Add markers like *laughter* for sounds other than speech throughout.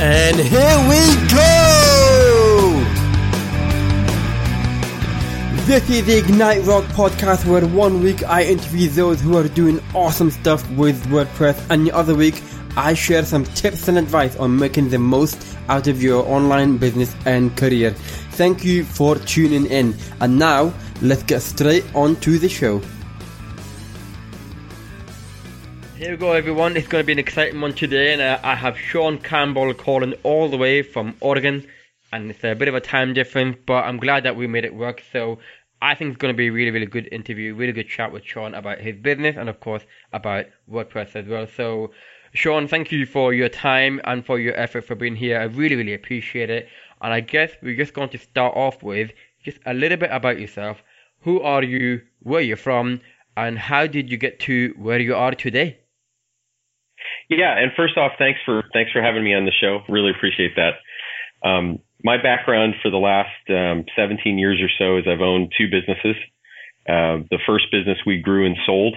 And here we go! This is the Ignite Rock podcast where one week I interview those who are doing awesome stuff with WordPress and the other week I share some tips and advice on making the most out of your online business and career. Thank you for tuning in. And now, let's get straight on to the show. Here we go, everyone. It's going to be an exciting one today, and uh, I have Sean Campbell calling all the way from Oregon, and it's a bit of a time difference, but I'm glad that we made it work. So I think it's going to be a really, really good interview, really good chat with Sean about his business, and of course about WordPress as well. So Sean, thank you for your time and for your effort for being here. I really, really appreciate it. And I guess we're just going to start off with just a little bit about yourself. Who are you? Where you're from? And how did you get to where you are today? Yeah, and first off, thanks for thanks for having me on the show. Really appreciate that. Um, my background for the last um, 17 years or so is I've owned two businesses. Uh, the first business we grew and sold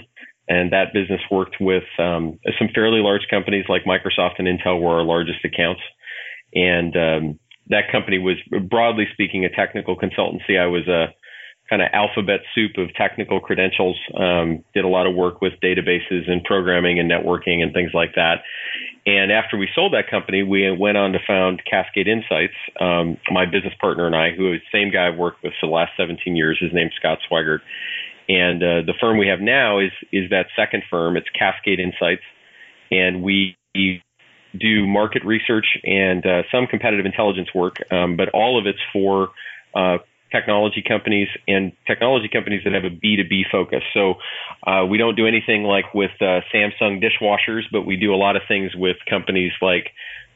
and that business worked with um, some fairly large companies like Microsoft and Intel were our largest accounts. And um, that company was broadly speaking a technical consultancy. I was a kind of alphabet soup of technical credentials. Um, did a lot of work with databases and programming and networking and things like that. And after we sold that company, we went on to found Cascade Insights. Um, my business partner and I, who is the same guy I've worked with for the last 17 years, his name's Scott Swigert. And uh, the firm we have now is is that second firm. It's Cascade Insights, and we do market research and uh, some competitive intelligence work, um, but all of it's for uh, technology companies and technology companies that have a B2B focus. So uh, we don't do anything like with uh, Samsung dishwashers, but we do a lot of things with companies like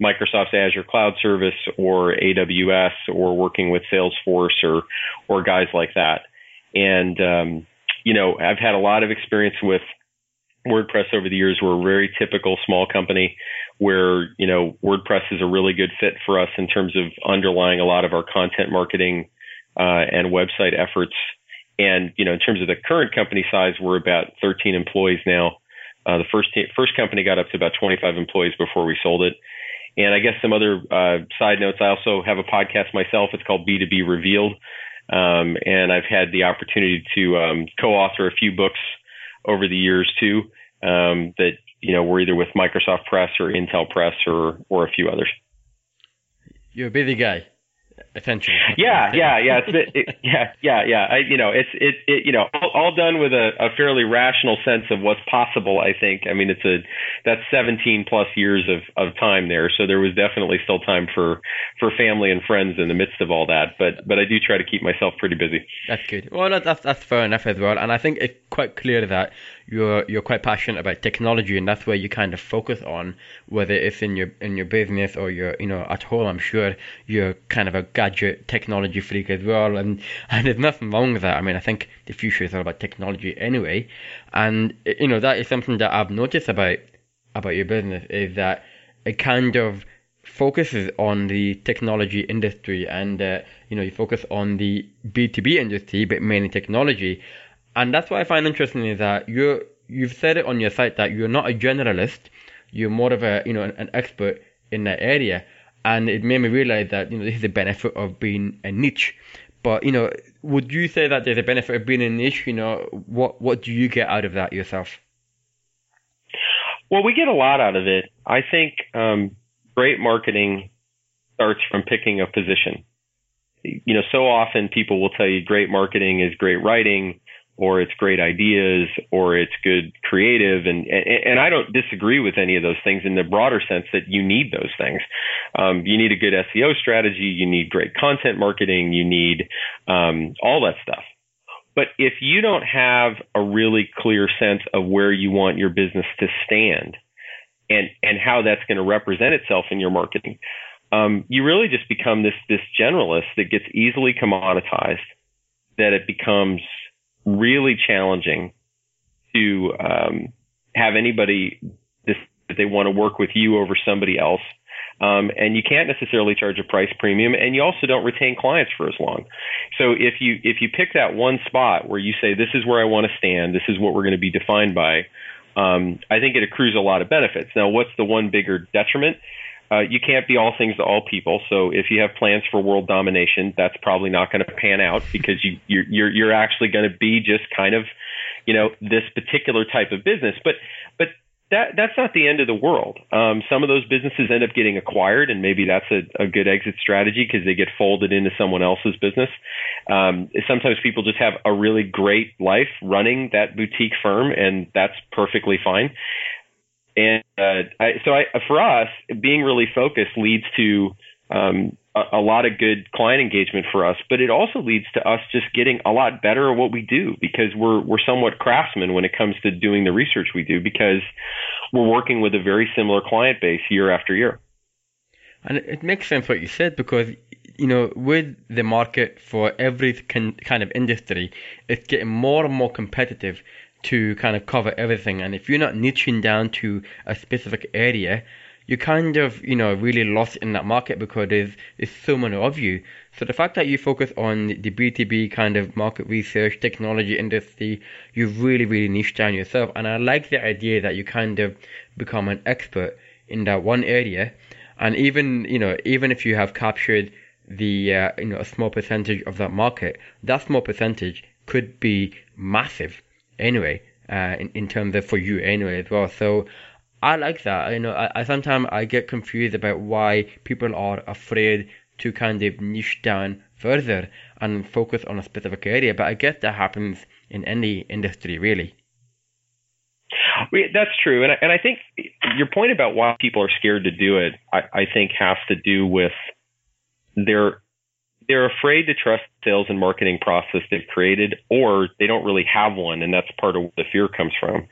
Microsoft's Azure Cloud Service or AWS or working with Salesforce or or guys like that. And um, you know, I've had a lot of experience with WordPress over the years. We're a very typical small company where, you know, WordPress is a really good fit for us in terms of underlying a lot of our content marketing uh, and website efforts. And, you know, in terms of the current company size, we're about 13 employees now. Uh, the first t- first company got up to about 25 employees before we sold it. And I guess some other uh, side notes. I also have a podcast myself. It's called B2B Revealed, um, and I've had the opportunity to um, co-author a few books over the years too um, that you know were either with Microsoft Press or Intel Press or or a few others. You're a busy guy essentially. Yeah, yeah, yeah. It's it, yeah, yeah, yeah. I, you know, it's it, it you know, all, all done with a, a fairly rational sense of what's possible. I think. I mean, it's a that's 17 plus years of of time there, so there was definitely still time for for family and friends in the midst of all that. But but I do try to keep myself pretty busy. That's good. Well, that's that's fair enough as well, and I think it's quite clear that you're you're quite passionate about technology, and that's where you kind of focus on, whether it's in your in your business or you're you know at home. I'm sure you're kind of a gadget technology freak as well, and *laughs* and there's nothing wrong with that. I mean, I think the future is all about technology anyway, and you know that is something that I've noticed about about your business is that it kind of focuses on the technology industry and uh, you know you focus on the b2b industry but mainly technology and that's what I find interesting is that you you've said it on your site that you're not a generalist, you're more of a you know an, an expert in that area, and it made me realize that you know this is the benefit of being a niche. But you know, would you say that there's a benefit of being a niche? You know, what what do you get out of that yourself? Well, we get a lot out of it. I think um, great marketing starts from picking a position. You know, so often people will tell you great marketing is great writing, or it's great ideas or it's good creative and, and I don't disagree with any of those things in the broader sense that you need those things. Um, you need a good SEO strategy, you need great content marketing, you need um, all that stuff. But if you don't have a really clear sense of where you want your business to stand and and how that's going to represent itself in your marketing, um, you really just become this this generalist that gets easily commoditized. That it becomes really challenging to um, have anybody this, that they want to work with you over somebody else. Um, and you can't necessarily charge a price premium, and you also don't retain clients for as long. So if you if you pick that one spot where you say this is where I want to stand, this is what we're going to be defined by, um, I think it accrues a lot of benefits. Now, what's the one bigger detriment? Uh, you can't be all things to all people. So if you have plans for world domination, that's probably not going to pan out because you you're you're, you're actually going to be just kind of, you know, this particular type of business. But but that that's not the end of the world. Um, some of those businesses end up getting acquired, and maybe that's a, a good exit strategy because they get folded into someone else's business. Um, sometimes people just have a really great life running that boutique firm, and that's perfectly fine. And uh, I, so I, for us, being really focused leads to um, a, a, lot of good client engagement for us, but it also leads to us just getting a lot better at what we do because we're we're somewhat craftsmen when it comes to doing the research we do because we're working with a very similar client base year after year. And it makes sense what you said because you know with the market for every kind of industry, it's getting more and more competitive to kind of cover everything. And if you're not niching down to a specific area, you're kind of, you know, really lost in that market because there's, there's so many of you. So the fact that you focus on the B2B kind of market research, technology industry, you've really, really niche down yourself. And I like the idea that you kind of become an expert in that one area. And even, you know, even if you have captured the, uh, you know, a small percentage of that market, that small percentage could be massive anyway, uh, in, in terms of for you anyway as well. So I like that. You know, I, I sometimes I get confused about why people are afraid to kind of niche down further and focus on a specific area. But I guess that happens in any industry, really. That's true, and I, and I think your point about why people are scared to do it, I, I think, has to do with their they're afraid to trust sales and marketing process they've created, or they don't really have one, and that's part of where the fear comes from.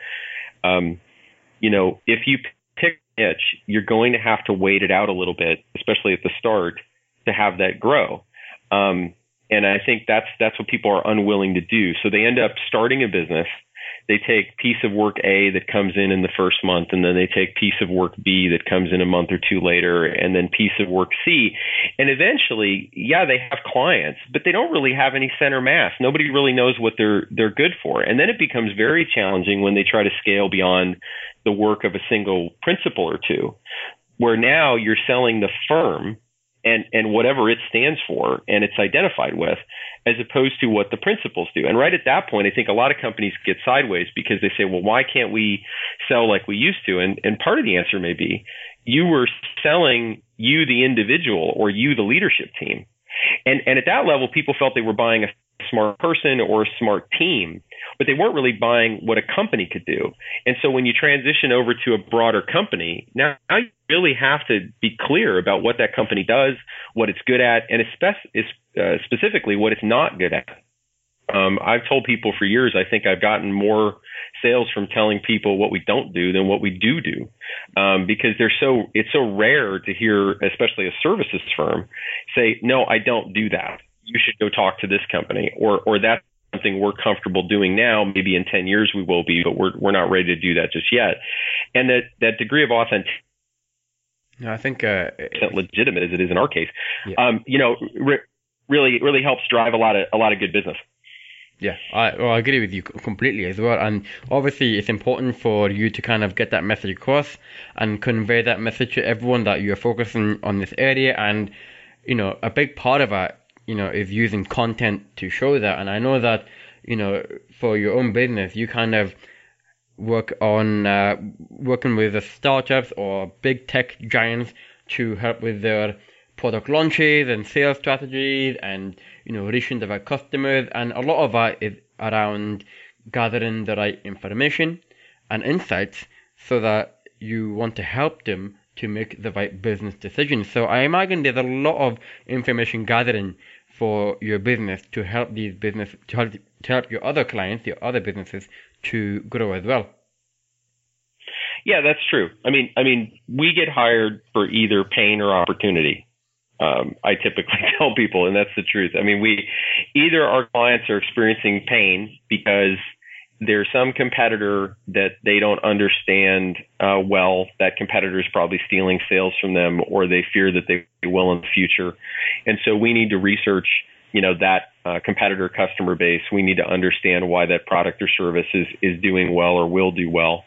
Um, you know, if you pick a niche, you're going to have to wait it out a little bit, especially at the start, to have that grow. Um, and I think that's that's what people are unwilling to do. So they end up starting a business they take piece of work A that comes in in the first month, and then they take piece of work B that comes in a month or two later, and then piece of work C. And eventually, yeah, they have clients, but they don't really have any center mass. Nobody really knows what they're they're good for. And then it becomes very challenging when they try to scale beyond the work of a single principal or two, where now you're selling the firm and and whatever it stands for and it's identified with as opposed to what the principals do. And right at that point i think a lot of companies get sideways because they say well why can't we sell like we used to? And and part of the answer may be you were selling you the individual or you the leadership team. And and at that level people felt they were buying a smart person or a smart team but they weren't really buying what a company could do. And so when you transition over to a broader company, now, now really have to be clear about what that company does, what it's good at, and uh, specifically what it's not good at. Um, I've told people for years, I think I've gotten more sales from telling people what we don't do than what we do do, um, because they're so it's so rare to hear, especially a services firm, say, "No, I don't do that. You should go talk to this company," or or that something we're comfortable doing now. Maybe in 10 years we will be, but we're, we're not ready to do that just yet. And that, that degree of authenticity. I think uh, legitimate as it is in our case, yeah. um, you know, re- really really helps drive a lot of a lot of good business. Yeah, I well, I agree with you completely as well. And obviously, it's important for you to kind of get that message across and convey that message to everyone that you're focusing on this area. And you know, a big part of it you know, is using content to show that. And I know that, you know, for your own business, you kind of work on uh, working with the startups or big tech giants to help with their product launches and sales strategies and you know reaching the right customers and a lot of that is around gathering the right information and insights so that you want to help them to make the right business decisions. So I imagine there's a lot of information gathering for your business to help these business to help, to help your other clients, your other businesses to grow as well. Yeah, that's true. I mean, I mean, we get hired for either pain or opportunity. Um, I typically *laughs* tell people, and that's the truth. I mean, we either our clients are experiencing pain because there's some competitor that they don't understand uh, well. That competitor is probably stealing sales from them, or they fear that they will in the future. And so we need to research, you know, that uh, competitor customer base. We need to understand why that product or service is is doing well or will do well.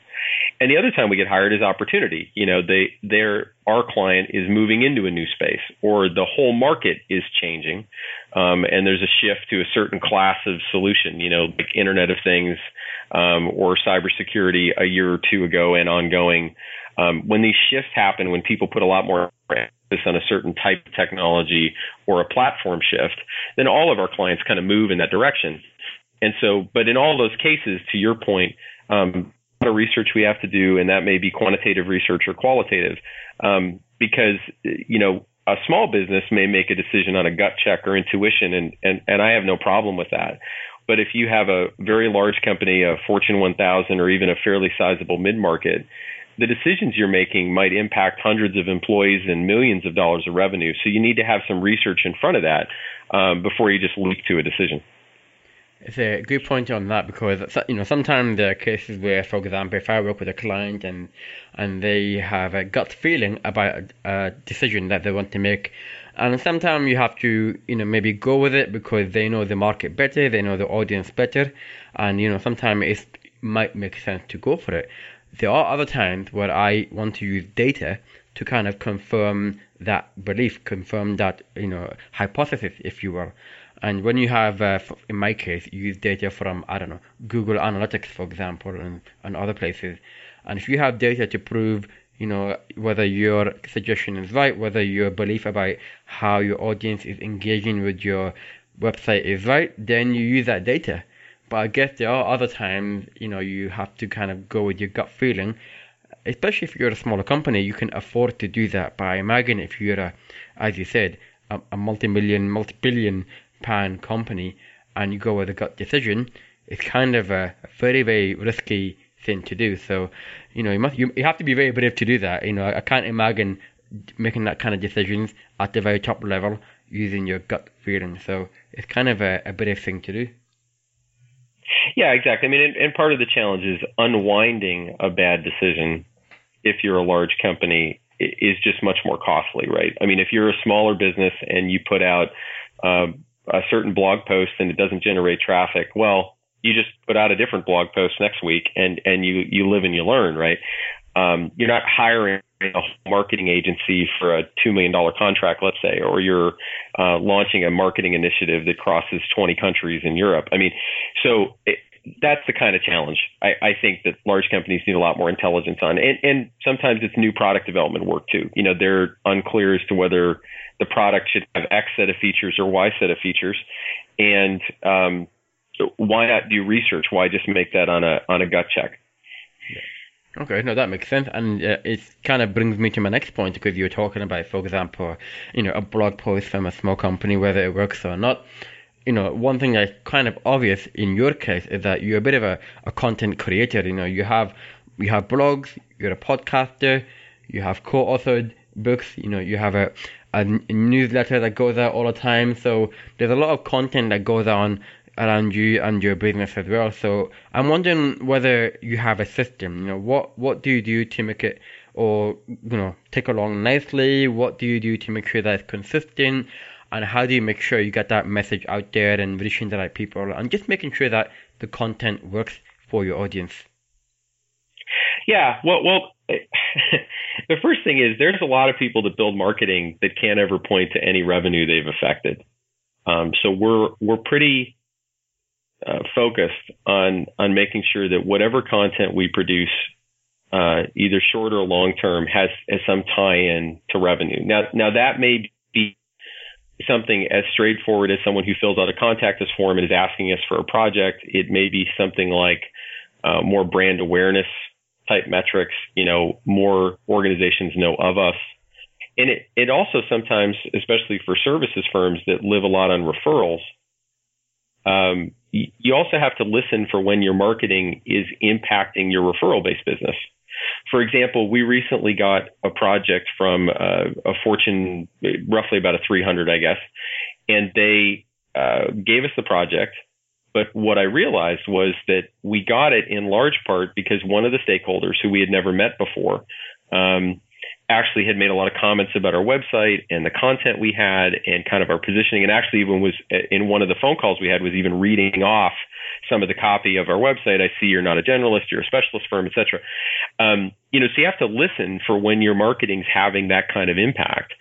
And the other time we get hired is opportunity. You know, they their our client is moving into a new space, or the whole market is changing, um, and there's a shift to a certain class of solution. You know, like Internet of Things um, or cybersecurity a year or two ago and ongoing. Um, when these shifts happen, when people put a lot more on a certain type of technology or a platform shift, then all of our clients kind of move in that direction. And so, but in all those cases, to your point, um, a lot of research we have to do, and that may be quantitative research or qualitative, um, because you know a small business may make a decision on a gut check or intuition, and and and I have no problem with that. But if you have a very large company, a Fortune 1000, or even a fairly sizable mid market, the decisions you're making might impact hundreds of employees and millions of dollars of revenue. So you need to have some research in front of that um, before you just leap to a decision. It's a good point on that because you know sometimes there are cases where, for example, if I work with a client and and they have a gut feeling about a, a decision that they want to make, and sometimes you have to you know maybe go with it because they know the market better, they know the audience better, and you know sometimes it might make sense to go for it. There are other times where I want to use data to kind of confirm that belief, confirm that you know hypothesis, if you will. And when you have, uh, in my case, use data from, I don't know, Google Analytics, for example, and, and other places, and if you have data to prove, you know, whether your suggestion is right, whether your belief about how your audience is engaging with your website is right, then you use that data. But I guess there are other times, you know, you have to kind of go with your gut feeling. Especially if you're a smaller company, you can afford to do that. But I imagine if you're a, as you said, a, a multi-million, multi-billion pan company and you go with a gut decision, it's kind of a, very, very risky thing to do. So, you know, you must you, you have to be very brave to do that. You know, I, I can't imagine making that kind of decisions at the very top level using your gut feeling. So it's kind of a, a brave thing to do. Yeah, exactly. I mean, and, and part of the challenge is unwinding a bad decision if you're a large company is just much more costly, right? I mean, if you're a smaller business and you put out um, a certain blog post and it doesn't generate traffic, well, you just put out a different blog post next week and and you you live and you learn, right? Um, you're not hiring a marketing agency for a two million dollar contract, let's say, or you're uh, launching a marketing initiative that crosses 20 countries in Europe. I mean, so it, that's the kind of challenge I, I think that large companies need a lot more intelligence on, and, and sometimes it's new product development work too. You know, they're unclear as to whether the product should have X set of features or Y set of features, and um, why not do research? Why just make that on a on a gut check? Okay, no, that makes sense, and uh, it kind of brings me to my next point because you were talking about, for example, you know, a blog post from a small company, whether it works or not. You know, one thing that's kind of obvious in your case is that you're a bit of a, a content creator. You know, you have you have blogs, you're a podcaster, you have co-authored books, you know, you have a a newsletter that goes out all the time. So there's a lot of content that goes on around you and your business as well. So I'm wondering whether you have a system. You know, what what do you do to make it or you know take along nicely? What do you do to make sure that it's consistent? And how do you make sure you get that message out there and reaching the right people and just making sure that the content works for your audience? Yeah, well, well, *laughs* the first thing is there's a lot of people that build marketing that can't ever point to any revenue they've affected. Um, so we're we're pretty uh, focused on on making sure that whatever content we produce, uh, either short or long term, has has some tie-in to revenue. Now now that may be something as straightforward as someone who fills out a contact us form and is asking us for a project. It may be something like uh, more brand awareness type metrics, you know, more organizations know of us. And it, it also sometimes, especially for services firms that live a lot on referrals, um, you also have to listen for when your marketing is impacting your referral based business. For example, we recently got a project from uh, a Fortune, roughly about a 300, I guess, and they uh, gave us the project but what I realized was that we got it in large part because one of the stakeholders who we had never met before um, actually had made a lot of comments about our website and the content we had and kind of our positioning. And actually even was in one of the phone calls we had was even reading off some of the copy of our website. I see you're not a generalist you're a specialist firm etc um, you know so you have to listen for when your marketing's having that kind of impact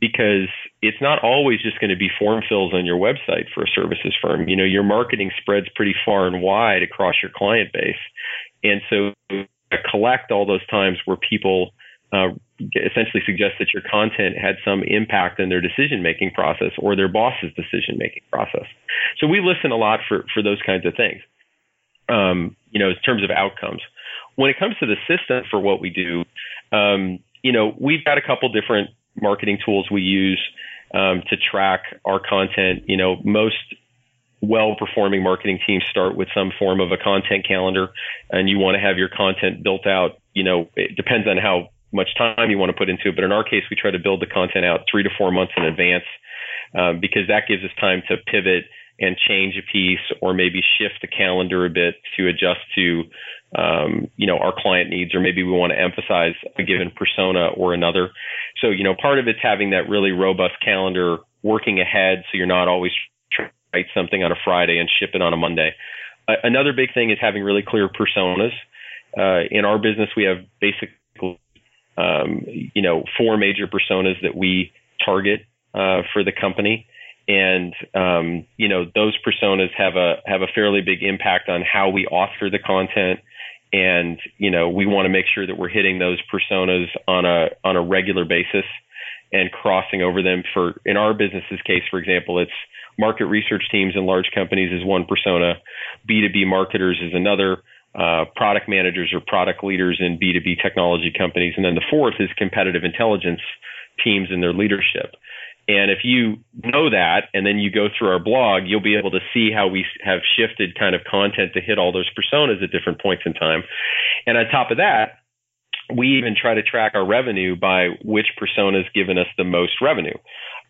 because it's not always just going to be form fills on your website for a services firm. You know your marketing spreads pretty far and wide across your client base. And so collect all those times where people uh, essentially suggests that your content had some impact in their decision making process or their boss's decision making process. So we listen a lot for, for those kinds of things, um, you know, in terms of outcomes. When it comes to the system for what we do, um, you know, we've got a couple different marketing tools we use um, to track our content. You know, most well performing marketing teams start with some form of a content calendar and you want to have your content built out you know it depends on how much time you want to put into it. But in our case, we try to build the content out three to four months in advance um, because that gives us time to pivot and change a piece or maybe shift the calendar a bit to adjust to um, you know our client needs or maybe we want to emphasize a given persona or another so you know part of it's having that really robust calendar working ahead so you're not always trying to write something on a friday and ship it on a monday another big thing is having really clear personas uh, in our business we have basically um, you know, four major personas that we target uh, for the company. And um, you know those personas have a have a fairly big impact on how we author the content, and you know we want to make sure that we're hitting those personas on a on a regular basis and crossing over them. For in our business's case, for example, it's market research teams in large companies is one persona, B2B marketers is another, uh, product managers or product leaders in B2B technology companies. And then the fourth is competitive intelligence teams and their leadership. And if you know that and then you go through our blog, you'll be able to see how we have shifted kind of content to hit all those personas at different points in time. And on top of that, we even try to track our revenue by which personas given us the most revenue.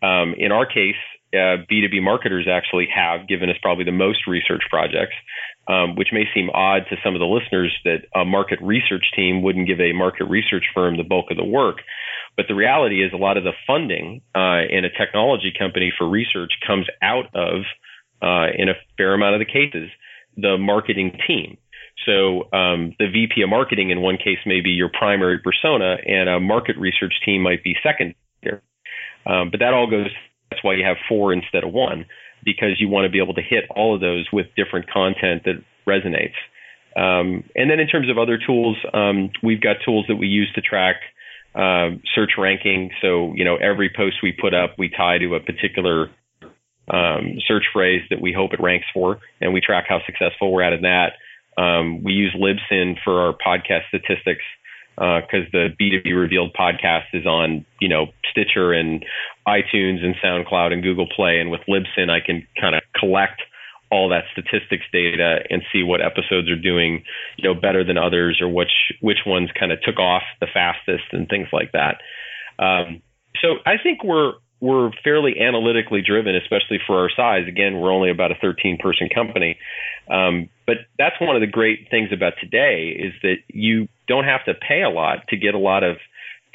Um, in our case, uh, B2B marketers actually have given us probably the most research projects um, which may seem odd to some of the listeners that a market research team wouldn't give a market research firm the bulk of the work. But the reality is, a lot of the funding uh, in a technology company for research comes out of, uh, in a fair amount of the cases, the marketing team. So um, the VP of marketing in one case may be your primary persona, and a market research team might be secondary. Um, but that all goes. That's why you have four instead of one because you want to be able to hit all of those with different content that resonates. Um, and then in terms of other tools, um, we've got tools that we use to track uh, search ranking. So you know every post we put up, we tie to a particular um, search phrase that we hope it ranks for, and we track how successful we're at in that. Um, we use Libsyn for our podcast statistics because uh, the B2B Revealed podcast is on, you know, Stitcher and iTunes and SoundCloud and Google Play. And with Libsyn, I can kind of collect all that statistics data and see what episodes are doing, you know, better than others or which which ones kind of took off the fastest and things like that. Um, so I think we're we're fairly analytically driven, especially for our size. Again, we're only about a 13 person company. Um, but that's one of the great things about today is that you don't have to pay a lot to get a lot of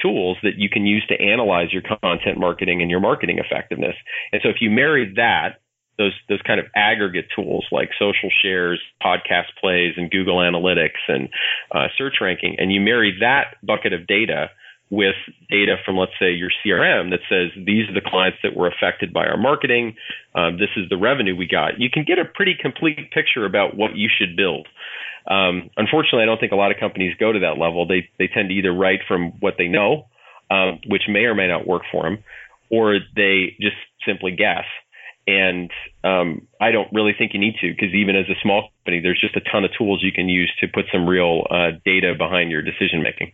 tools that you can use to analyze your content marketing and your marketing effectiveness. And so if you marry that, those those kind of aggregate tools like social shares, podcast plays, and Google Analytics and uh, search ranking, and you marry that bucket of data with data from, let's say, your CRM that says these are the clients that were affected by our marketing, um, this is the revenue we got, you can get a pretty complete picture about what you should build. Um, unfortunately, I don't think a lot of companies go to that level. They they tend to either write from what they know, um, which may or may not work for them, or they just simply guess. And um, I don't really think you need to, because even as a small company, there's just a ton of tools you can use to put some real uh, data behind your decision making.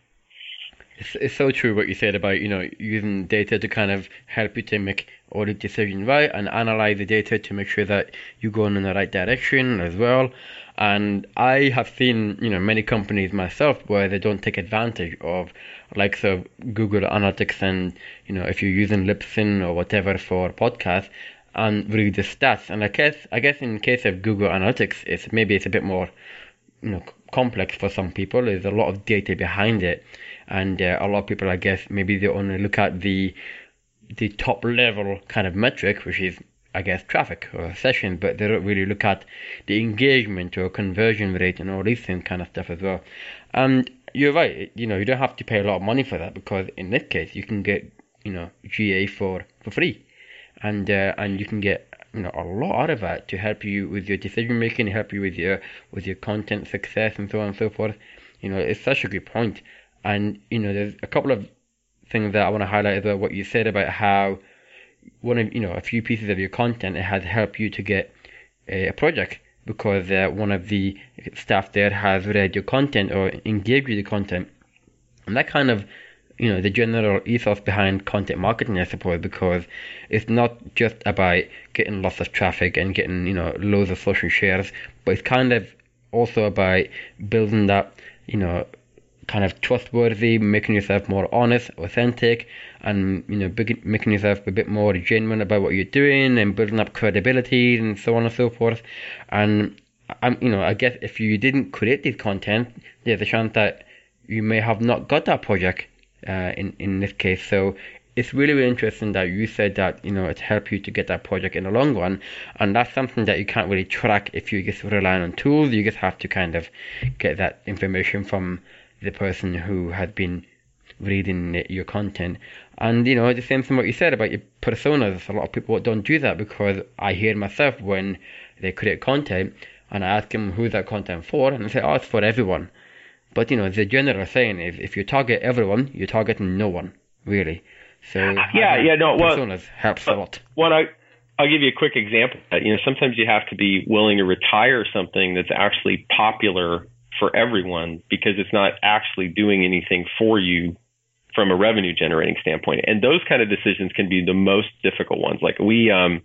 It's, it's so true what you said about you know using data to kind of help you to make all the decisions right and analyze the data to make sure that you're going in the right direction as well. And I have seen you know many companies myself where they don't take advantage of like of Google Analytics and you know if you're using Libsyn or whatever for podcasts and read the stats. And I guess I guess in case of Google Analytics, it's maybe it's a bit more you know complex for some people. There's a lot of data behind it, and uh, a lot of people, I guess, maybe they only look at the the top level kind of metric, which is I guess traffic or session, but they don't really look at the engagement or conversion rate and all these things kind of stuff as well. And you're right, you know, you don't have to pay a lot of money for that because in this case you can get, you know, GA for for free, and uh, and you can get you know a lot out of that to help you with your decision making, help you with your with your content success and so on and so forth. You know, it's such a good point. And you know, there's a couple of things that I want to highlight about what you said about how one of you know a few pieces of your content has helped you to get a, project because uh, one of the staff there has read your content or engaged with the content, and that kind of you know the general ethos behind content marketing, I suppose, because it's not just about getting lots of traffic and getting you know loads of social shares, but it's kind of also about building that you know kind of trustworthy, making yourself more honest, authentic, and you know making yourself a bit more genuine about what you're doing and building up credibility and so on and so forth. And I'm you know I guess if you didn't create this content, there's a chance that you may have not got that project uh, in in this case. So it's really, really interesting that you said that you know it helped you to get that project in the long run, and that's something that you can't really track if you just rely on tools. You just have to kind of get that information from the person who had been reading your content. And you know, the same thing what you said about your personas. A lot of people don't do that because I hear myself when they create content and I ask them who's that content for, and they say, oh, it's for everyone. But you know, the general saying is if you target everyone, you're targeting no one, really. So yeah, yeah, no, well, personas helps a lot. Well, I I'll give you a quick example. You know, sometimes you have to be willing to retire something that's actually popular for everyone because it's not actually doing anything for you from a revenue generating standpoint. And those kind of decisions can be the most difficult ones. Like we um,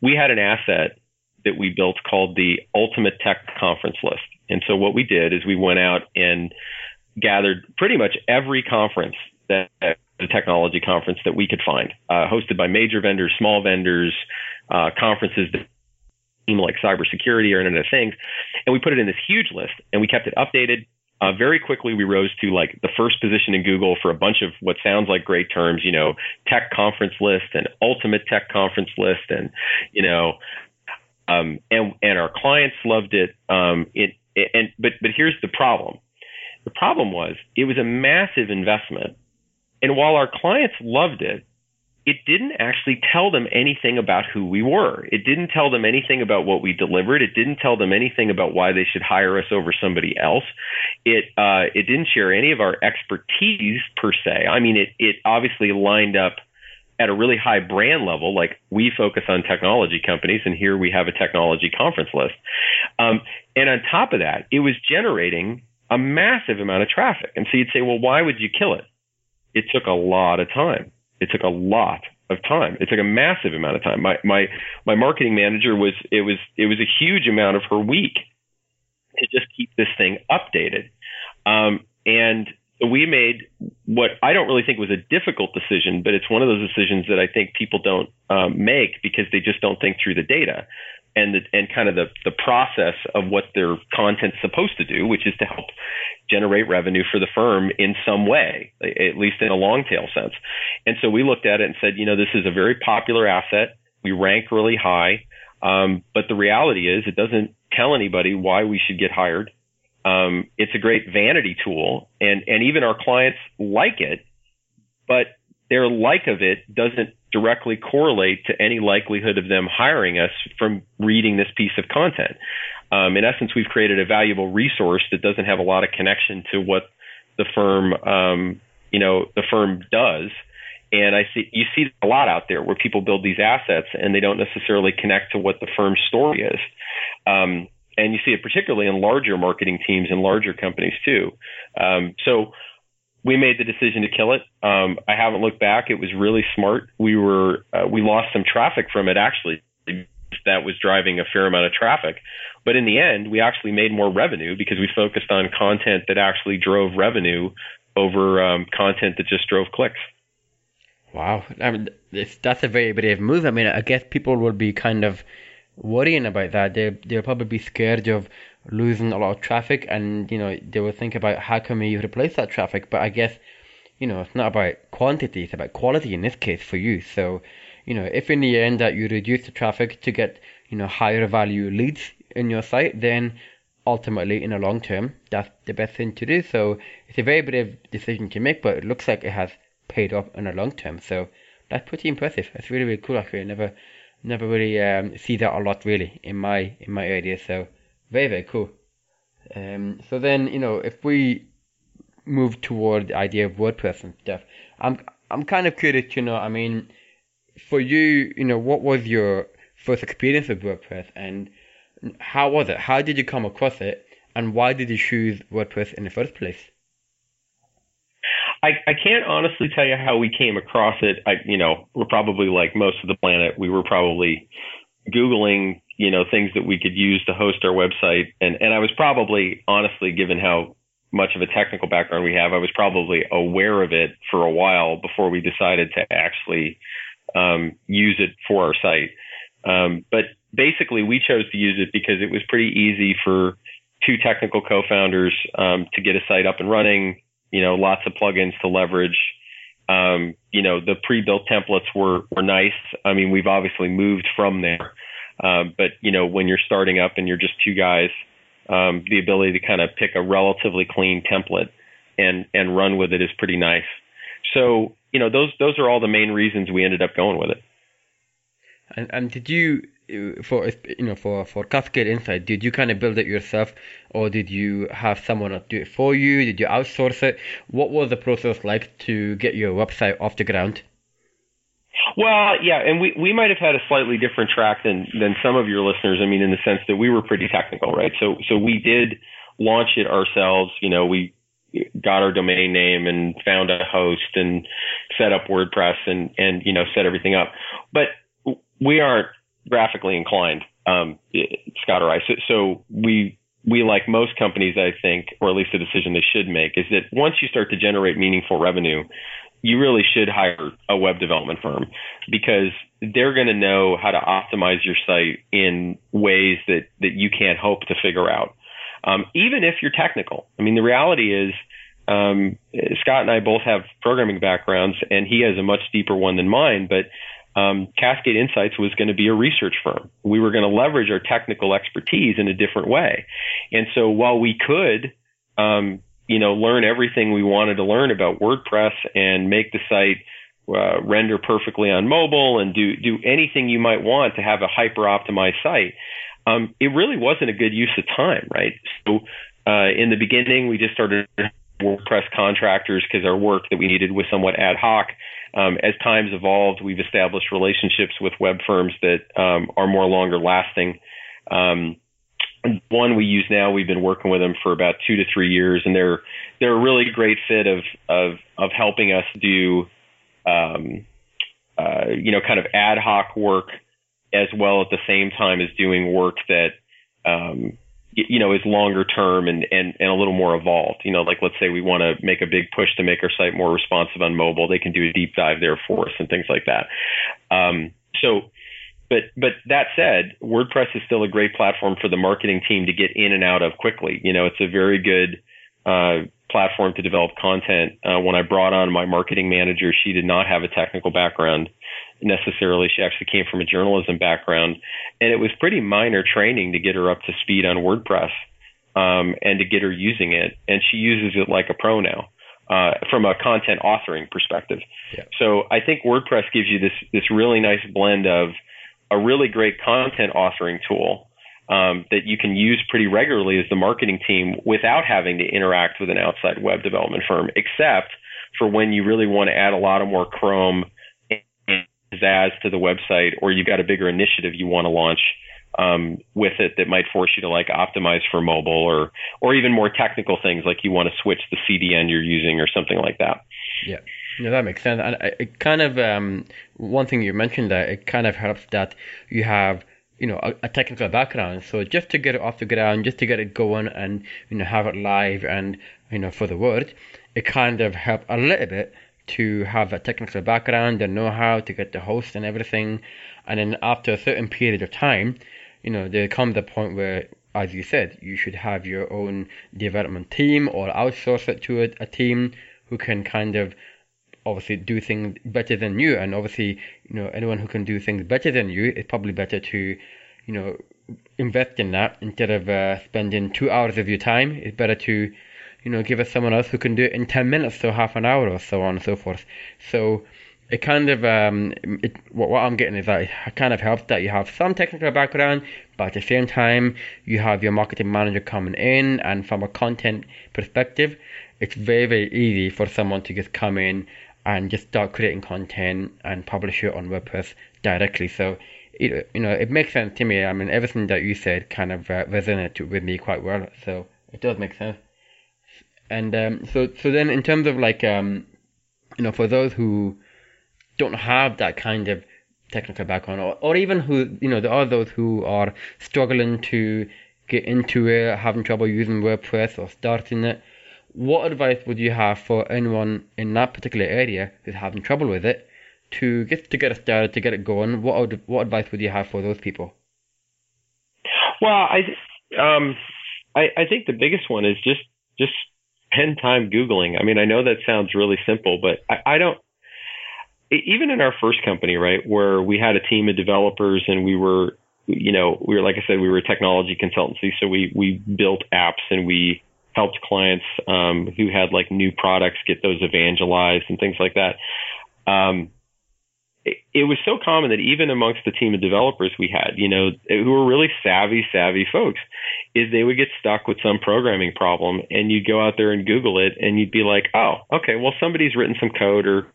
we had an asset that we built called the Ultimate Tech Conference List. And so what we did is we went out and gathered pretty much every conference that the technology conference that we could find, uh, hosted by major vendors, small vendors, uh, conferences that like cybersecurity or Internet of Things, and we put it in this huge list and we kept it updated. Uh, very quickly, we rose to like the first position in Google for a bunch of what sounds like great terms, you know, tech conference list and ultimate tech conference list, and you know, um, and and our clients loved it. Um, it, and but but here's the problem. The problem was it was a massive investment, and while our clients loved it, it didn't actually tell them anything about who we were. It didn't tell them anything about what we delivered. It didn't tell them anything about why they should hire us over somebody else. It uh, it didn't share any of our expertise per se. I mean, it it obviously lined up at a really high brand level. Like we focus on technology companies, and here we have a technology conference list. Um, and on top of that, it was generating a massive amount of traffic. And so you'd say, well, why would you kill it? It took a lot of time it took a lot of time. It took a massive amount of time. My my my marketing manager was it was it was a huge amount of her week to just keep this thing updated. Um, and we made what I don't really think was a difficult decision, but it's one of those decisions that I think people don't um, make because they just don't think through the data and the, and kind of the the process of what their content's supposed to do, which is to help generate revenue for the firm in some way, at least in a long tail sense. And so we looked at it and said, you know, this is a very popular asset. We rank really high, um, but the reality is it doesn't tell anybody why we should get hired. Um, it's a great vanity tool, and and even our clients like it, but their like of it doesn't directly correlate to any likelihood of them hiring us from reading this piece of content. Um, in essence, we've created a valuable resource that doesn't have a lot of connection to what the firm, um, you know, the firm does. And I see you see a lot out there where people build these assets and they don't necessarily connect to what the firm's story is. Um, and you see it particularly in larger marketing teams and larger companies too. Um, so we made the decision to kill it. Um, I haven't looked back. It was really smart. We were uh, we lost some traffic from it actually. That was driving a fair amount of traffic, but in the end, we actually made more revenue because we focused on content that actually drove revenue over um, content that just drove clicks. Wow, I mean, that's a very brave move. I mean, I guess people will be kind of worrying about that. They they'll probably be scared of losing a lot of traffic, and you know they will think about how can we replace that traffic. But I guess you know it's not about quantity; it's about quality in this case for you. So you know if in the end that you reduce the traffic to get you know higher value leads in your site, then ultimately in the long term that's the best thing to do. So it's a very brave decision to make, but it looks like it has paid off in the long term. So that's pretty impressive. That's really really cool. Actually, I never never really um, see that a lot really in my in my area. So very very cool. Um, so then you know if we move toward the idea of WordPress and stuff, I'm I'm kind of curious to know. I mean, for you, you know, what was your first experience with WordPress and how was it? How did you come across it? And why did you choose WordPress in the first place? I, I can't honestly tell you how we came across it. I, you know, we're probably like most of the planet. We were probably Googling, you know, things that we could use to host our website. And, and I was probably, honestly, given how much of a technical background we have, I was probably aware of it for a while before we decided to actually um, use it for our site. Um, but basically, we chose to use it because it was pretty easy for two technical co-founders um, to get a site up and running you know, lots of plugins to leverage. Um, you know, the pre-built templates were were nice. I mean, we've obviously moved from there, um, but you know, when you're starting up and you're just two guys, um, the ability to kind of pick a relatively clean template and and run with it is pretty nice. So, you know, those those are all the main reasons we ended up going with it. And and did you for you know for for Cascade Insight, did you kind of build it yourself, or did you have someone do it for you? Did you outsource it? What was the process like to get your website off the ground? Well, yeah, and we we might have had a slightly different track than than some of your listeners. I mean, in the sense that we were pretty technical, right? So so we did launch it ourselves. You know, we got our domain name and found a host and set up WordPress and and you know set everything up. But we aren't graphically inclined, um, Scott or I. So, so we we like most companies, I think, or at least the decision they should make, is that once you start to generate meaningful revenue, you really should hire a web development firm because they're going to know how to optimize your site in ways that that you can't hope to figure out. Um, even if you're technical, I mean, the reality is. Um, Scott and I both have programming backgrounds, and he has a much deeper one than mine. But um, Cascade Insights was going to be a research firm. We were going to leverage our technical expertise in a different way. And so while we could, um, you know, learn everything we wanted to learn about WordPress and make the site uh, render perfectly on mobile and do do anything you might want to have a hyper optimized site, um, it really wasn't a good use of time, right? So uh, in the beginning, we just started WordPress contractors because our work that we needed was somewhat ad hoc. Um, as times evolved, we've established relationships with web firms that um, are more longer lasting. Um, one we use now, we've been working with them for about two to three years, and they're they're a really great fit of of of helping us do, um, uh, you know, kind of ad hoc work, as well at the same time as doing work that um, you know, is longer term and, and, and a little more evolved. You know, like let's say we want to make a big push to make our site more responsive on mobile. They can do a deep dive there for us and things like that. Um, so, but but that said, WordPress is still a great platform for the marketing team to get in and out of quickly. You know, it's a very good uh, platform to develop content. Uh, when I brought on my marketing manager, she did not have a technical background necessarily. She actually came from a journalism background, and it was pretty minor training to get her up to speed on WordPress um, and to get her using it. And she uses it like a pro now. Uh, from a content authoring perspective. Yeah. So I think WordPress gives you this this really nice blend of a really great content authoring tool um, that you can use pretty regularly as the marketing team without having to interact with an outside web development firm, except for when you really want to add a lot of more Chrome pizzazz to the website, or you've got a bigger initiative you want to launch um, with it that might force you to like optimize for mobile, or or even more technical things like you want to switch the CDN you're using or something like that. Yeah. No, that makes sense. And it kind of um, one thing you mentioned that it kind of helps that you have you know a, a, technical background. So just to get it off the ground, just to get it going, and you know have it live, and you know for the world, it kind of helped a little bit to have a technical background and know how to get the host and everything. And then after a certain period of time, you know, there comes the point where as you said, you should have your own development team or outsource it to a, a team who can kind of obviously do things better than you. And obviously, you know, anyone who can do things better than you, it's probably better to, you know, invest in that instead of uh, spending two hours of your time. It's better to, you know, give it someone else who can do it in 10 minutes, so half an hour or so on and so forth. So, it kind of um, it, what I'm getting is that it kind of helps that you have some technical background, but at the same time you have your marketing manager coming in, and from a content perspective, it's very very easy for someone to just come in and just start creating content and publish it on WordPress directly. So it, you know it makes sense to me. I mean everything that you said kind of uh, resonated with me quite well, so it does make sense. And um, so so then in terms of like um, you know for those who don't have that kind of technical background, or, or even who, you know, there are those who are struggling to get into it, having trouble using WordPress or starting it. What advice would you have for anyone in that particular area who's having trouble with it to get to get it started, to get it going? What would, what advice would you have for those people? Well, I um, I, I think the biggest one is just just spend time googling. I mean, I know that sounds really simple, but I, I don't even in our first company, right, where we had a team of developers and we were, you know, we were like I said, we were a technology consultancy, so we we built apps and we helped clients um, who had like new products get those evangelized and things like that. Um, it, it was so common that even amongst the team of developers we had, you know, who were really savvy, savvy folks, is they would get stuck with some programming problem and you'd go out there and Google it and you'd be like, oh, okay, well somebody's written some code or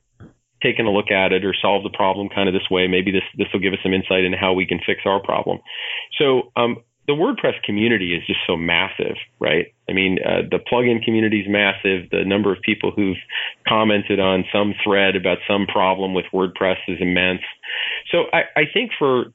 taken a look at it or solved the problem kind of this way. Maybe this this will give us some insight into how we can fix our problem. So um, the WordPress community is just so massive, right? I mean, uh, the plugin community is massive. The number of people who've commented on some thread about some problem with WordPress is immense. So I, I think for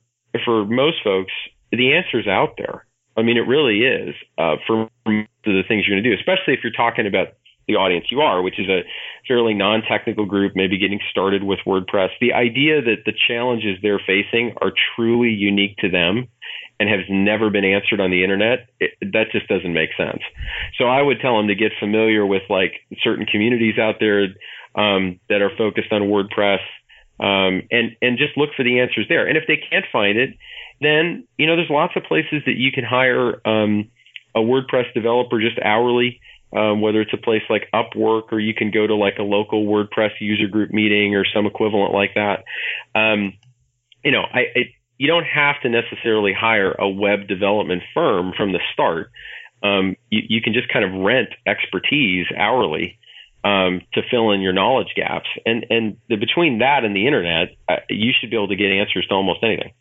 for most folks, the answer is out there. I mean, it really is uh, for the things you're going to do, especially if you're talking about the audience you are, which is a fairly non-technical group, maybe getting started with WordPress. The idea that the challenges they're facing are truly unique to them and has never been answered on the internet, it, that just doesn't make sense. So I would tell them to get familiar with like certain communities out there um, that are focused on WordPress, um, and and just look for the answers there. And if they can't find it, then you know there's lots of places that you can hire um, a WordPress developer just hourly um, whether it's a place like Upwork or you can go to like a local WordPress user group meeting or some equivalent like that. Um, you know, I, it, you don't have to necessarily hire a web development firm from the start. Um, you, you can just kind of rent expertise hourly um, to fill in your knowledge gaps, and and the, between that and the internet, uh, you should be able to get answers to almost anything.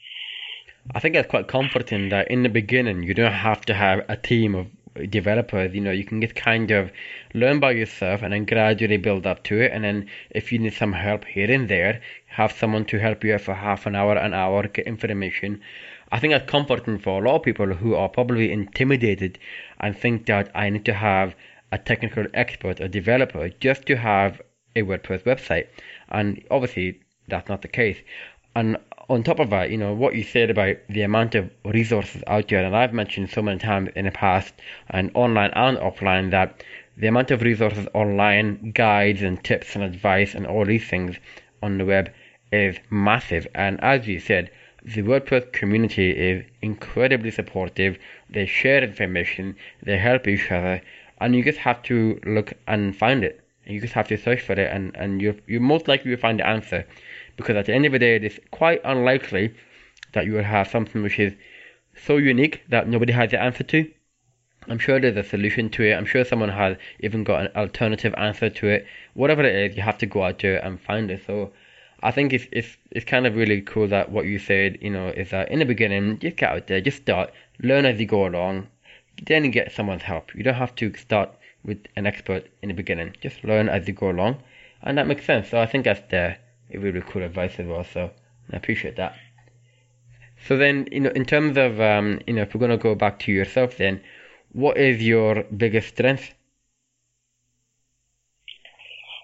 I think it's quite comforting that in the beginning you don't have to have a team of developers, you know, you can get kind of learn by yourself and then gradually build up to it. And then if you need some help here and there, have someone to help you for half an hour, an hour, get information. I think that's comforting for a lot of people who are probably intimidated and think that I need to have a technical expert, a developer, just to have a WordPress website. And obviously, that's not the case. And on top of that, you know, what you said about the amount of resources out there, and I've mentioned so many times in the past, and online and offline, that the amount of resources online, guides and tips and advice and all these things on the web is massive. And as you said, the WordPress community is incredibly supportive. They share information, they help each other, and you just have to look and find it. You just have to search for it, and, and you you most likely will find the answer because at the end of the day, it is quite unlikely that you will have something which is so unique that nobody has the answer to. I'm sure there's a solution to it. I'm sure someone has even got an alternative answer to it. Whatever it is, you have to go out there and find it. So I think it's it's it's kind of really cool that what you said, you know, is that in the beginning, just get out there, just start, learn as you go along, then get someone's help. You don't have to start with an expert in the beginning. Just learn as you go along, and that makes sense. So I think that's the really cool advice as well. So I appreciate that. So then, you know, in terms of, um, you know, if we're to go back to yourself, then what is your biggest strength?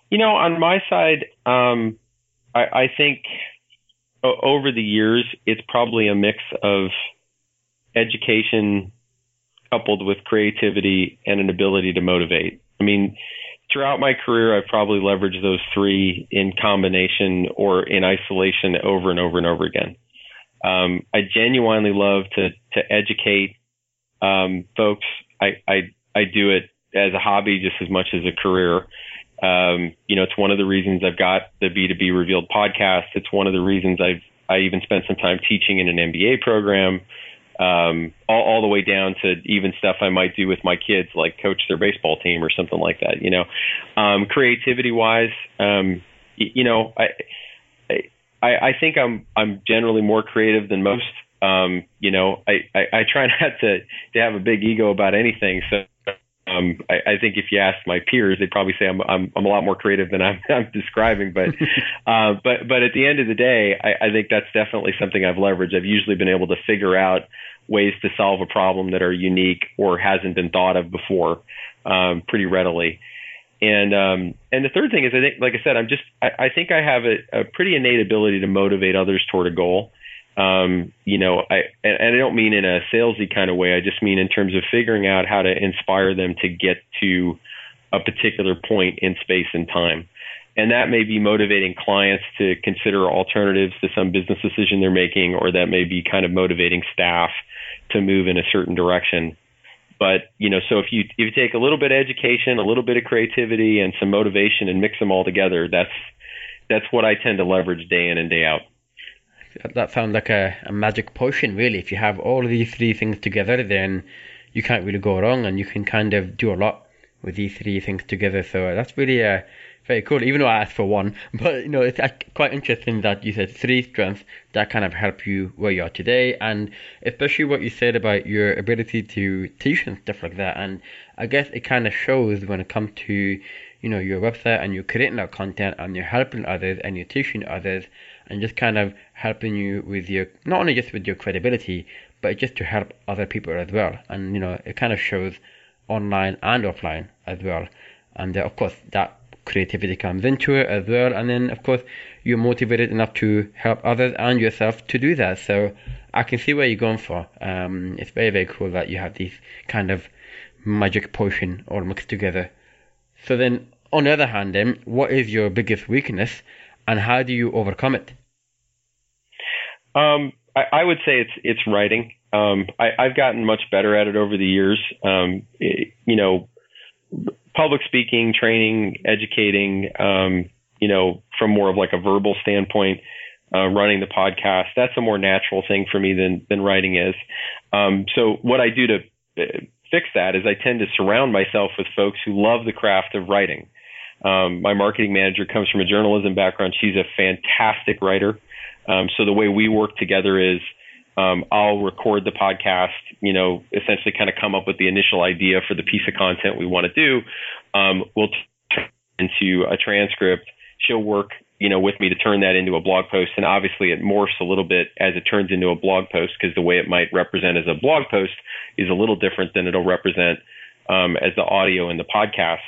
You know, on my side, um, I, I think over the years, it's probably a mix of education, coupled with creativity and an ability to motivate. I mean, throughout my career, I've probably leveraged those three in combination or in isolation over and over and over again. Um, I genuinely love to to educate um, folks. I, I I do it as a hobby just as much as a career. Um, you know, it's one of the reasons I've got the B2B Revealed podcast. It's one of the reasons I've I even spent some time teaching in an MBA program um, all, all the way down to even stuff I might do with my kids, like coach their baseball team or something like that. You know, um, creativity wise, um, you, you know, I, I, I think I'm, I'm generally more creative than most. Um, you know, I, I, I try *laughs* not to, to have a big ego about anything. So, um, I, I think if you ask my peers, they'd probably say I'm I'm, I'm a lot more creative than I'm, *laughs* I'm describing. But *laughs* uh, but but at the end of the day, I, I think that's definitely something I've leveraged. I've usually been able to figure out ways to solve a problem that are unique or hasn't been thought of before um, pretty readily. And um, and the third thing is, I think, like I said, I'm just I, I think I have a, a pretty innate ability to motivate others toward a goal. Um, you know, I and, I don't mean in a salesy kind of way. I just mean in terms of figuring out how to inspire them to get to a particular point in space and time. And that may be motivating clients to consider alternatives to some business decision they're making, or that may be kind of motivating staff to move in a certain direction. But you know, so if you if you take a little bit of education, a little bit of creativity, and some motivation, and mix them all together, that's that's what I tend to leverage day in and day out. That sounds like a, a magic potion, really. If you have all of these three things together, then you can't really go wrong, and you can kind of do a lot with these three things together. So that's really a very cool. Even though I asked for one, *laughs* but you know, it's uh, quite interesting that you said three strengths that kind of help you where you are today, and especially what you said about your ability to teach and stuff like that. And I guess it kind of shows when it comes to you know your website and you're creating that content and you're helping others and you're teaching others and just kind of helping you with your not only just with your credibility but just to help other people as well and you know it kind of shows online and offline as well and uh, of course that creativity comes into it as well. And then, of course, you're motivated enough to help others and yourself to do that. So I can see where you're going for. Um, it's very, very cool that you have these kind of magic potion all mixed together. So then, on the other hand, then, what is your biggest weakness and how do you overcome it? Um, I, I, would say it's it's writing. Um, I, have gotten much better at it over the years. Um, it, you know, public speaking, training, educating, um, you know, from more of like a verbal standpoint, uh, running the podcast, that's a more natural thing for me than, than writing is. Um, so what I do to uh, fix that is I tend to surround myself with folks who love the craft of writing. Um, my marketing manager comes from a journalism background. She's a fantastic writer. Um, so the way we work together is um, I'll record the podcast, you know, essentially kind of come up with the initial idea for the piece of content we want to do. Um, we'll turn into a transcript. She'll work, you know, with me to turn that into a blog post. And obviously it morphs a little bit as it turns into a blog post because the way it might represent as a blog post is a little different than it'll represent um, as the audio in the podcast.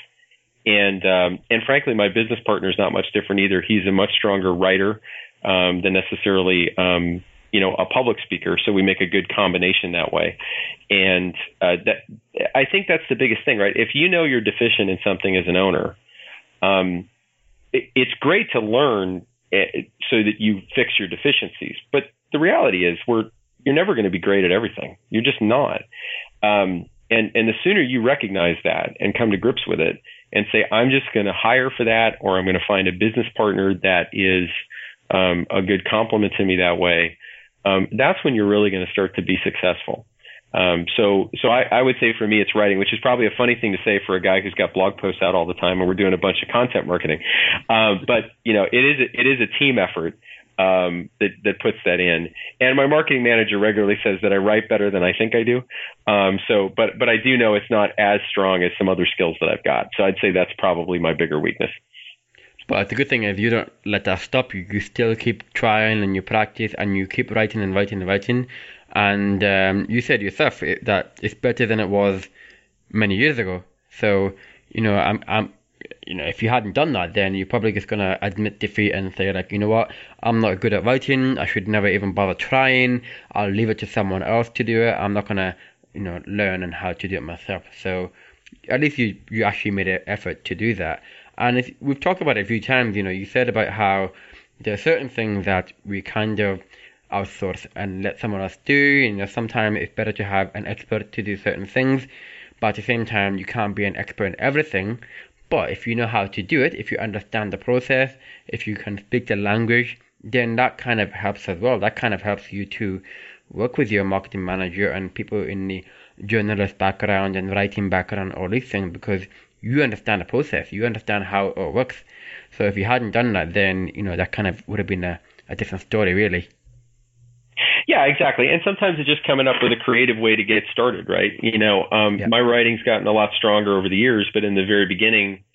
And um, and frankly, my business partner is not much different either. He's a much stronger writer um, than necessarily um, you know a public speaker. So we make a good combination that way. And uh, that i think that's the biggest thing right? If you know you're deficient in something as an owner um, it, it's great to learn eh, so that you fix your deficiencies. But the reality is we're you're never going to be great at everything. You're just not. Um, and and the sooner you recognize that and come to grips with it and say i'm just going to hire for that or i'm going to find a business partner that is um, a good complement to me that way um, that's when you're really going to start to be successful. Um, so, so I, I, would say for me, it's writing, which is probably a funny thing to say for a guy who's got blog posts out all the time, and we're doing a bunch of content marketing. Um, but you know, it is it is a team effort um, that that puts that in. And my marketing manager regularly says that I write better than I think I do. Um, so, but but I do know it's not as strong as some other skills that I've got. So I'd say that's probably my bigger weakness. But the good thing is you don't let that stop you. You still keep trying and you practice and you keep writing and writing and writing. And um, you said yourself that it's better than it was many years ago. So you know, I'm, I'm, you know, if you hadn't done that, then you're probably just gonna admit defeat and say like, you know what, I'm not good at writing. I should never even bother trying. I'll leave it to someone else to do it. I'm not gonna you know learn and how to do it myself. So at least you you actually made an effort to do that. And we've talked about it a few times. You know, you said about how there are certain things that we kind of outsource and let someone else do. You know, sometimes it's better to have an expert to do certain things, but at the same time, you can't be an expert in everything. But if you know how to do it, if you understand the process, if you can speak the language, then that kind of helps as well. That kind of helps you to work with your marketing manager and people in the journalist background and writing background, all these things, because you understand the process, you understand how it works. So if you hadn't done that, then you know that kind of would have been a, a different story, really. Yeah, exactly. And sometimes it's just coming up with a creative way to get started, right? You know, um, yeah. my writing's gotten a lot stronger over the years, but in the very beginning,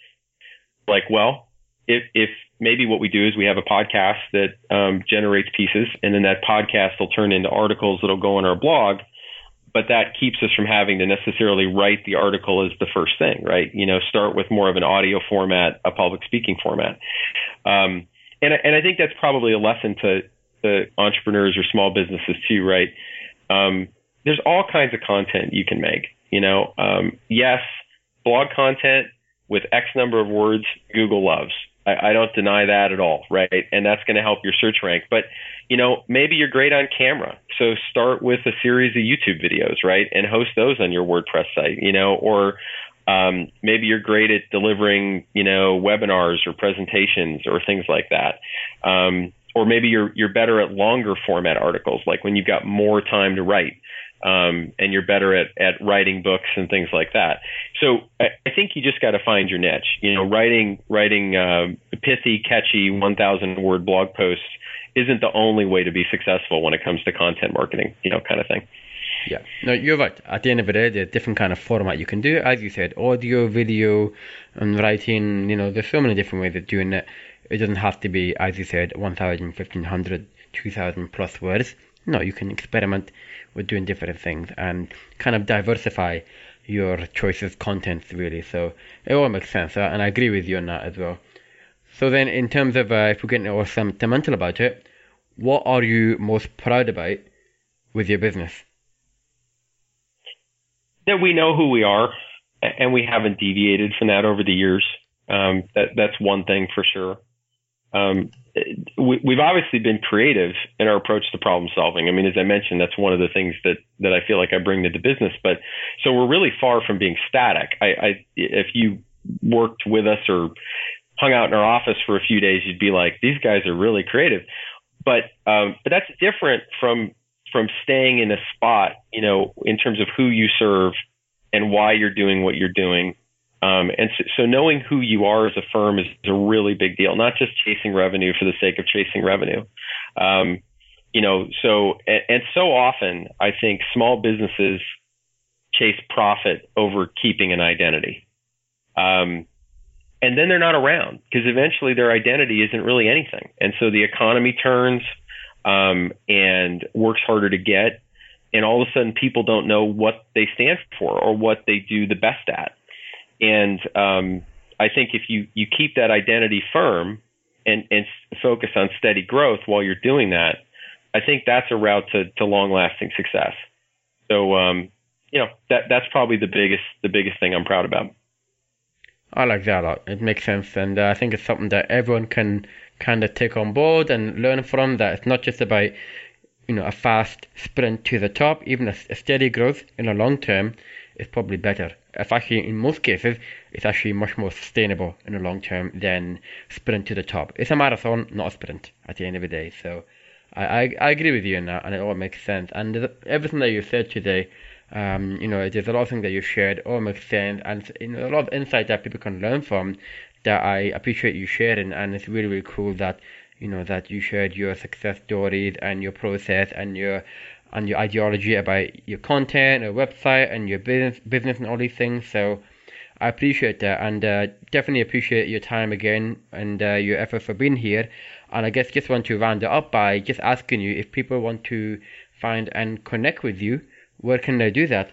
like, well, if if maybe what we do is we have a podcast that um, generates pieces, and then that podcast will turn into articles that'll go on our blog. But that keeps us from having to necessarily write the article as the first thing, right? You know, start with more of an audio format, a public speaking format. Um, and, and I think that's probably a lesson to, to entrepreneurs or small businesses too, right? Um, there's all kinds of content you can make. You know, um, yes, blog content with X number of words, Google loves. I, I don't deny that at all, right? And that's going to help your search rank. But you know, maybe you're great on camera, so start with a series of YouTube videos, right, and host those on your WordPress site. You know, or um, maybe you're great at delivering, you know, webinars or presentations or things like that. Um, or maybe you're you're better at longer format articles, like when you've got more time to write um, and you're better at, at writing books and things like that. So I, I think you just got to find your niche. You know, writing writing uh, pithy, catchy, 1,000 word blog posts isn't the only way to be successful when it comes to content marketing. You know, kind of thing. Yeah, no, you're right. At the end of the day, there's different kind of format you can do. As you said, audio, video, and writing. You know, there's so many different ways of doing it. It doesn't have to be, as you said, 1,000, 1,500, 2,000 plus words. No, you can experiment with doing different things and kind of diversify your choices contents really. So it all makes sense, uh, and I agree with you on that as well. So then, in terms of uh, if we're getting more sentimental about it, what are you most proud about with your business? That we know who we are, and we haven't deviated from that over the years. Um, that that's one thing for sure. Um, we, we've obviously been creative in our approach to problem solving. I mean, as I mentioned, that's one of the things that that I feel like I bring to the business. But so we're really far from being static. I, I if you worked with us or hung out in our office for a few days, you'd be like, these guys are really creative. But um, but that's different from from staying in a spot, you know, in terms of who you serve and why you're doing what you're doing um, and so, so, knowing who you are as a firm is a really big deal, not just chasing revenue for the sake of chasing revenue. Um, you know, so, and, and so often I think small businesses chase profit over keeping an identity. Um, and then they're not around because eventually their identity isn't really anything. And so the economy turns um, and works harder to get. And all of a sudden, people don't know what they stand for or what they do the best at. And um, I think if you, you keep that identity firm and, and focus on steady growth while you're doing that, I think that's a route to, to long lasting success. So, um, you know, that, that's probably the biggest, the biggest thing I'm proud about. I like that a lot. It makes sense. And uh, I think it's something that everyone can kind of take on board and learn from that it's not just about, you know, a fast sprint to the top, even a, a steady growth in the long term is probably better. It's actually, in most cases, it's actually much more sustainable in the long term than sprint to the top. It's a marathon, not a sprint at the end of the day. So I, I, I agree with you on that, and it all makes sense. And everything that you said today, um, you know, there's a lot of things that you shared, all makes sense, and you know, a lot of insight that people can learn from that I appreciate you sharing, and it's really, really cool that you know that you shared your success stories and your process and your and your ideology about your content, your website, and your business, business, and all these things. So I appreciate that, and uh, definitely appreciate your time again and uh, your effort for being here. And I guess just want to round it up by just asking you if people want to find and connect with you, where can they do that?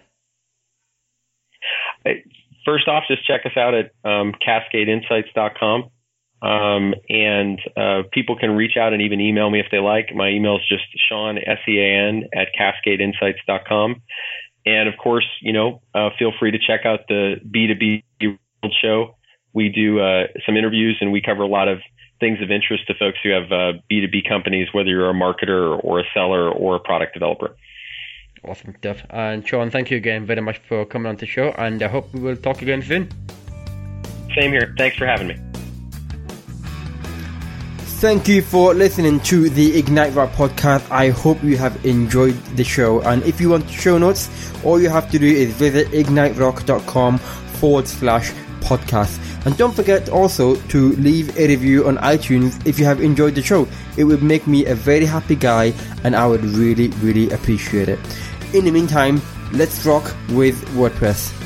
First off, just check us out at um, cascadeinsights.com. Um, and uh, people can reach out and even email me if they like. My email is just Sean, S E A N, at cascadeinsights.com. and of course, you know, uh, feel free to check out the B2B World Show. We do uh, some interviews and we cover a lot of things of interest to folks who have uh, B2B companies, whether you're a marketer or a seller or a product developer. Awesome stuff. And Sean, thank you again very much for coming on the show, and I hope we will talk again soon. Same here. Thanks for having me. Thank you for listening to the Ignite Rock podcast. I hope you have enjoyed the show. And if you want show notes, all you have to do is visit igniterock.com forward slash podcast. And don't forget also to leave a review on iTunes if you have enjoyed the show. It would make me a very happy guy and I would really, really appreciate it. In the meantime, let's rock with WordPress.